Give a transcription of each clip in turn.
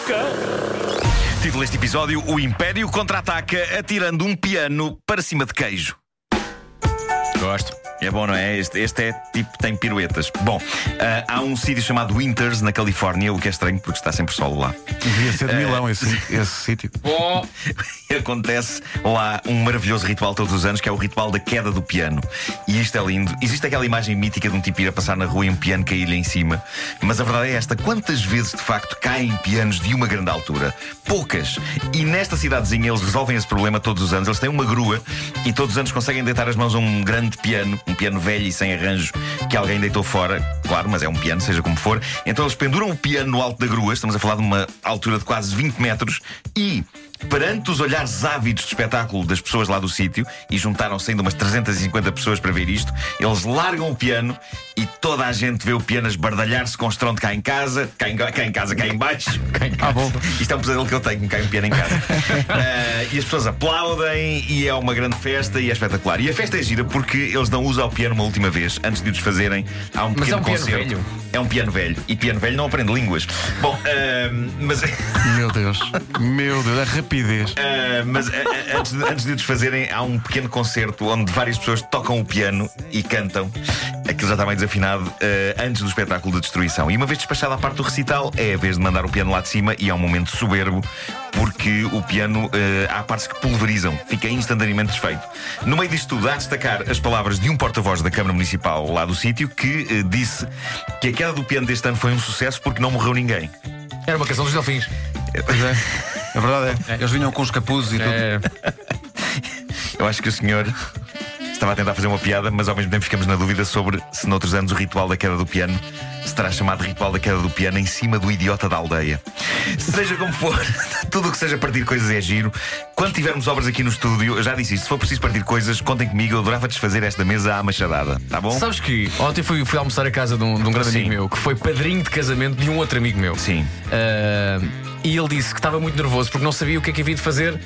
boca. Título deste episódio: O Império contra-ataca atirando um piano para cima de queijo. Gosto. É bom, não é? Este, este é tipo, tem piruetas. Bom, ah, há um sítio chamado Winters, na Califórnia, o que é estranho porque está sempre sol lá. Devia ser de Milão esse, esse sítio. Bom, Acontece lá um maravilhoso ritual todos os anos, que é o ritual da queda do piano. E isto é lindo. Existe aquela imagem mítica de um tipo ir a passar na rua e um piano cair-lhe em cima. Mas a verdade é esta: quantas vezes de facto caem pianos de uma grande altura? Poucas. E nesta cidadezinha eles resolvem esse problema todos os anos. Eles têm uma grua e todos os anos conseguem deitar as mãos a um grande piano, um piano velho e sem arranjo que alguém deitou fora. Claro, mas é um piano, seja como for. Então eles penduram o piano no alto da grua, estamos a falar de uma altura de quase 20 metros, e perante os olhares ávidos de espetáculo das pessoas lá do sítio, e juntaram-se ainda umas 350 pessoas para ver isto, eles largam o piano e toda a gente vê o piano esbardalhar-se com estrondo cá em casa, cá em, cá em casa, cá em baixo. Ah, bom. Isto é um pesadelo que eu tenho, cai um piano em casa. Eh, e as pessoas aplaudem e é uma grande festa e é espetacular. E a festa é gira porque eles dão uso ao piano uma última vez, antes de o desfazerem. Há um Mas pequeno é um concerto. velho? É um piano velho. E piano velho não aprende línguas. Bom, eh, mas. Meu Deus. Meu Deus, a rapidez. Uh, mas uh, uh, antes, de, antes de o desfazerem, há um pequeno concerto onde várias pessoas tocam o piano e cantam. Aquilo já está meio desafinado uh, antes do espetáculo de destruição. E uma vez despachada a parte do recital, é a vez de mandar o piano lá de cima e é um momento soberbo porque o piano uh, há partes que pulverizam, fica instantaneamente desfeito. No meio disto tudo, há de destacar as palavras de um porta-voz da Câmara Municipal lá do sítio que uh, disse que a queda do piano deste ano foi um sucesso porque não morreu ninguém. era uma canção dos Delfins. Pois é. A verdade é. Eles vinham com os capuzes e tudo. É, Eu acho que o senhor estava a tentar fazer uma piada, mas ao mesmo tempo ficamos na dúvida sobre se noutros anos o ritual da queda do piano se terá chamado ritual da queda do piano em cima do idiota da aldeia. Seja como for, tudo o que seja partir coisas é giro. Quando tivermos obras aqui no estúdio, eu já disse isto, se for preciso partir coisas, contem comigo, eu adorava desfazer esta mesa à machadada, tá bom? Sabes que ontem fui, fui almoçar a casa de um, de um grande Sim. amigo meu que foi padrinho de casamento de um outro amigo meu. Sim. Ah, e ele disse que estava muito nervoso porque não sabia o que é que havia de fazer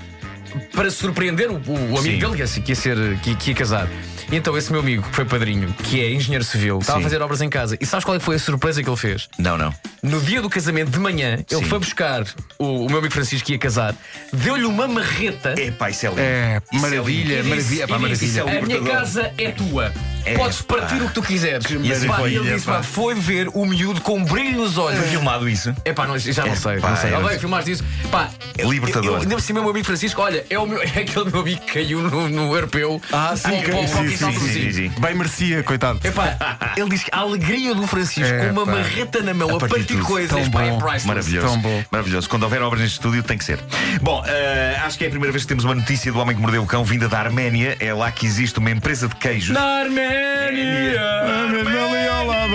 para surpreender o, o amigo Sim. dele que ia, que ia ser, que, que ia casar. E então esse meu amigo, que foi padrinho, que é engenheiro civil, estava a fazer obras em casa. E sabes qual é que foi a surpresa que ele fez? Não, não. No dia do casamento de manhã, ele Sim. foi buscar o, o meu amigo Francisco que ia casar, deu-lhe uma marreta. Epá, isso é lindo. É, Isso maravilha, lindo. maravilha. Pá, e disse, Isso é maravilha. a minha libertador. casa é tua. É, Podes partir pá. o que tu quiseres. E assim Pá, foi, e ele disse, pá. pá, foi ver o miúdo com um brilho nos olhos. Foi filmado isso? É pá, não, já não É, sei, pá, não sei. é- Alguém filmaste isso? Pá, É libertador. Ainda por cima, o meu amigo Francisco, olha, é, o meu, é aquele meu amigo que caiu no, no europeu. Ah, sim, com- com sim, sim, sim, sim. Bem merecia, coitado. Epá, ele diz que a alegria do Francisco É, com uma pá. marreta na mão a, partir partir, tudo. coisas, Tão pá, é priceless. Maravilhoso. Tão bom. Maravilhoso. Quando houver obras neste estúdio, tem que ser. Bom, eh, acho que é a primeira vez que temos uma notícia do homem que mordeu o cão vinda da Arménia. É lá que existe uma empresa de queijos. Na Arménia! Ali ao lado.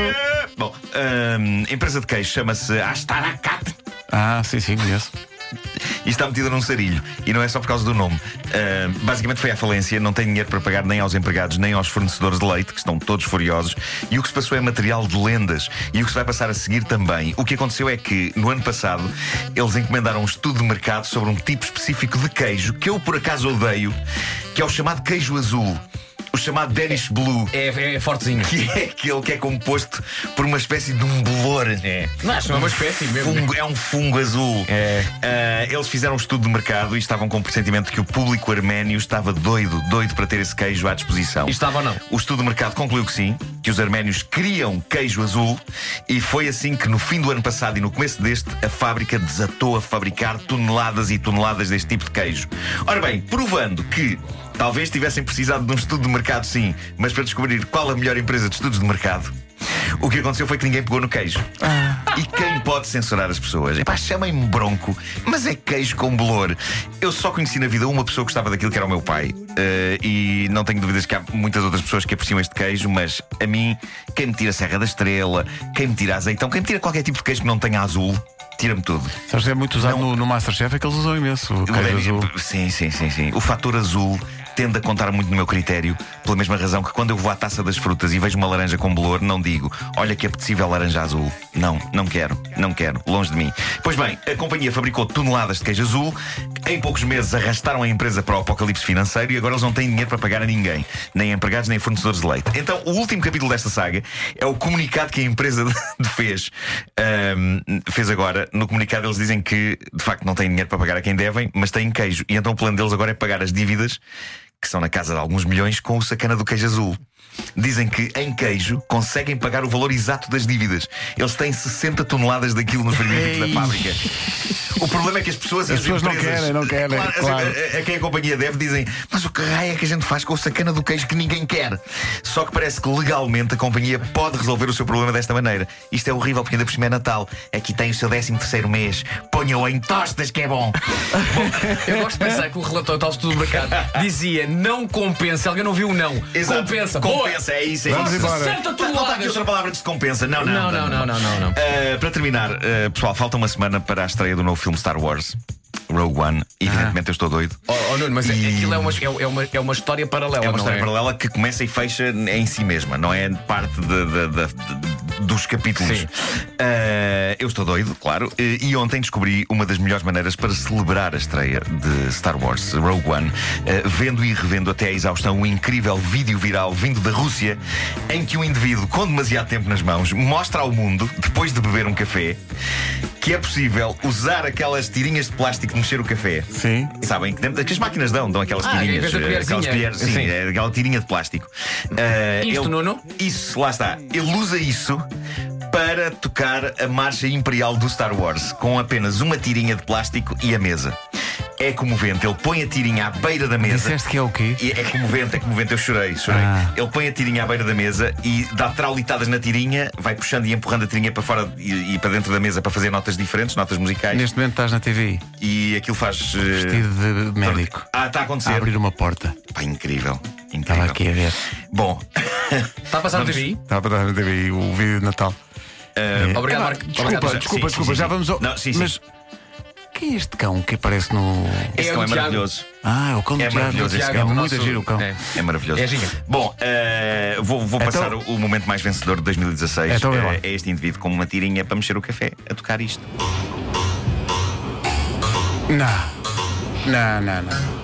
Bom, hum, a empresa de queijo chama-se Astarakat Ah, sim, sim, conheço. e está metida num sarilho. E não é só por causa do nome. Hum, basicamente foi à falência, não tem dinheiro para pagar nem aos empregados nem aos fornecedores de leite, que estão todos furiosos. E o que se passou é material de lendas. E o que se vai passar a seguir também. O que aconteceu é que, no ano passado, eles encomendaram um estudo de mercado sobre um tipo específico de queijo que eu por acaso odeio, que é o chamado queijo azul. O chamado Danish Blue. É, é fortezinho. que é aquele que é composto por uma espécie de um bolor. É. Não, é uma espécie mesmo. Fungo- é um fungo azul. É. Ah, eles fizeram um estudo de mercado e estavam com o pressentimento que o público arménio estava doido, doido para ter esse queijo à disposição. E estava ou não? O estudo de mercado concluiu que sim, que os arménios queriam queijo azul e foi assim que no fim do ano passado e no começo deste, a fábrica desatou a fabricar toneladas e toneladas deste tipo de queijo. Ora bem, provando que talvez tivessem precisado de um estudo de mercado, sim, mas para descobrir qual a melhor empresa de estudos de mercado. O que aconteceu foi que ninguém pegou no queijo. E quem pode censurar as pessoas? Epá, chamem-me bronco, mas é queijo com bolor. Eu só conheci na vida uma pessoa que gostava daquilo que era o meu pai. Eh, e não tenho dúvidas que há muitas outras pessoas que apreciam este queijo, mas a mim, quem me tira a Serra da Estrela, quem me tira azeitão, quem me tira qualquer tipo de queijo que não tenha azul, tira-me tudo. Sabes é muito usado Não. no, no Masterchef, é que eles usam imenso o queijo azul. Sim, sim, sim, sim. O fator azul tende a contar muito no meu critério, pela mesma razão que quando eu vou à taça das frutas e vejo uma laranja com bolor, não digo, olha que apetecível laranja azul. Não, não quero, não quero, longe de mim. Pois bem, a companhia fabricou toneladas de queijo azul, Em poucos meses arrastaram a empresa para o apocalipse financeiro e agora eles não têm dinheiro para pagar a ninguém, nem empregados nem fornecedores de leite. Então, o último capítulo desta saga é o comunicado que a empresa fez. Um, fez agora. No comunicado eles dizem que de facto não têm dinheiro para pagar a quem devem, mas têm queijo. E então o plano deles agora é pagar as dívidas, que são na casa de alguns milhões, com o sacana do queijo azul. Dizem que em queijo conseguem pagar o valor exato das dívidas. Eles têm 60 toneladas daquilo nos frigoríficos da fábrica. O problema é que as pessoas As as, pessoas não empresas, querem, não querem, Claro, claro. A, a quem a companhia deve dizem, mas o que raio é que a gente faz com o sacana do queijo que ninguém quer? Só que parece que legalmente a companhia pode resolver o seu problema desta maneira. Isto é horrível porque ainda por cima é Natal. Aqui tem o seu 13 terceiro mês. Ponha-o em tostas que é bom. Eu gosto de pensar que o relatório tal estudo do mercado dizia não compensa. Alguém não viu o não. Exato. Compensa. Boa. Compensa, é isso, é Vamos isso. embora. 60 Não está aqui outra palavra que se compensa. Não, não. Não, não, não, não, não, não. Uh, para terminar, uh, pessoal, falta uma semana para a estreia do novo filme Star Wars. Rogue One, evidentemente eu estou doido. Oh, oh, Nuno, mas é- E- aquilo é uma, é, é uma, é uma história paralela. É uma não história é? paralela que começa e fecha em si mesma, não é parte de- de- de- dos capítulos. Sim. Uh, eu estou doido, claro, uh, e ontem descobri uma das melhores maneiras para celebrar a estreia de Star Wars Rogue One, uh, vendo e revendo até à exaustão o incrível vídeo viral vindo da Rússia, em que um indivíduo com demasiado tempo nas mãos mostra ao mundo, depois de beber um café, que é possível usar aquelas tirinhas de plástico de mexer o café. Sim. Sabem que, dentro- que as máquinas dão, dão aquelas Ah, tirinhas. aquelas colheres, sim, Sim. é aquela tirinha de plástico. Ah, Isto, ele- Nuno? Isso, lá está. Ele usa isso para tocar a marcha imperial do Star Wars com apenas uma tirinha de plástico e a mesa. É comovente. Ele põe a tirinha à beira da mesa. Disseste que é o quê? E é comovente, é comovente, eu chorei, chorei. Ah. Ele põe a tirinha à beira da mesa e dá traulitadas na tirinha, vai puxando e empurrando a tirinha para fora e, e para dentro da mesa para fazer notas diferentes, notas musicais. Neste momento estás na TV, E aquilo faz. eh, vestido de médico, Ah, está a acontecer. a abrir uma porta. Pá, incrível. Incrível. Estava aqui a ver. Bom, Está a passar no TVI? Estava a dar na TV o vídeo de Natal. eh, Obrigado, Ah, Marco. Desculpa, Obrigado, desculpa, Sim, desculpa. sim, Já sim. vamos ao. Não, sim, sim. Mas quem é este cão que aparece no. esse É cão é Tiago. maravilhoso. Ah, é o cão do É Tiago. maravilhoso esse É cão. muito Nosso- giro o cão. É. É maravilhoso. É. Bom, eh, vou, vou Então- passar o, o momento mais vencedor de 2016. Então vem lá. Eh, é este indivíduo com uma tirinha para mexer o café a tocar isto. Não. Não, não, não.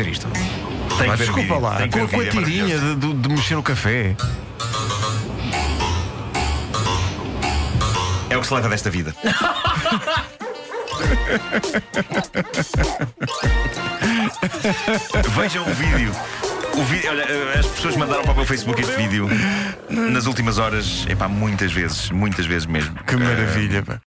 Fazer isto? Tem Mas desculpa vídeo, lá, com, com a é tirinha de, de- de mexer o café. É o que se leva desta vida. Vejam o vídeo. O vídeo, olha, eh, as pessoas mandaram para o meu Facebook este vídeo nas últimas horas, epá, muitas vezes, muitas vezes mesmo. Que Eh, maravilha, pá.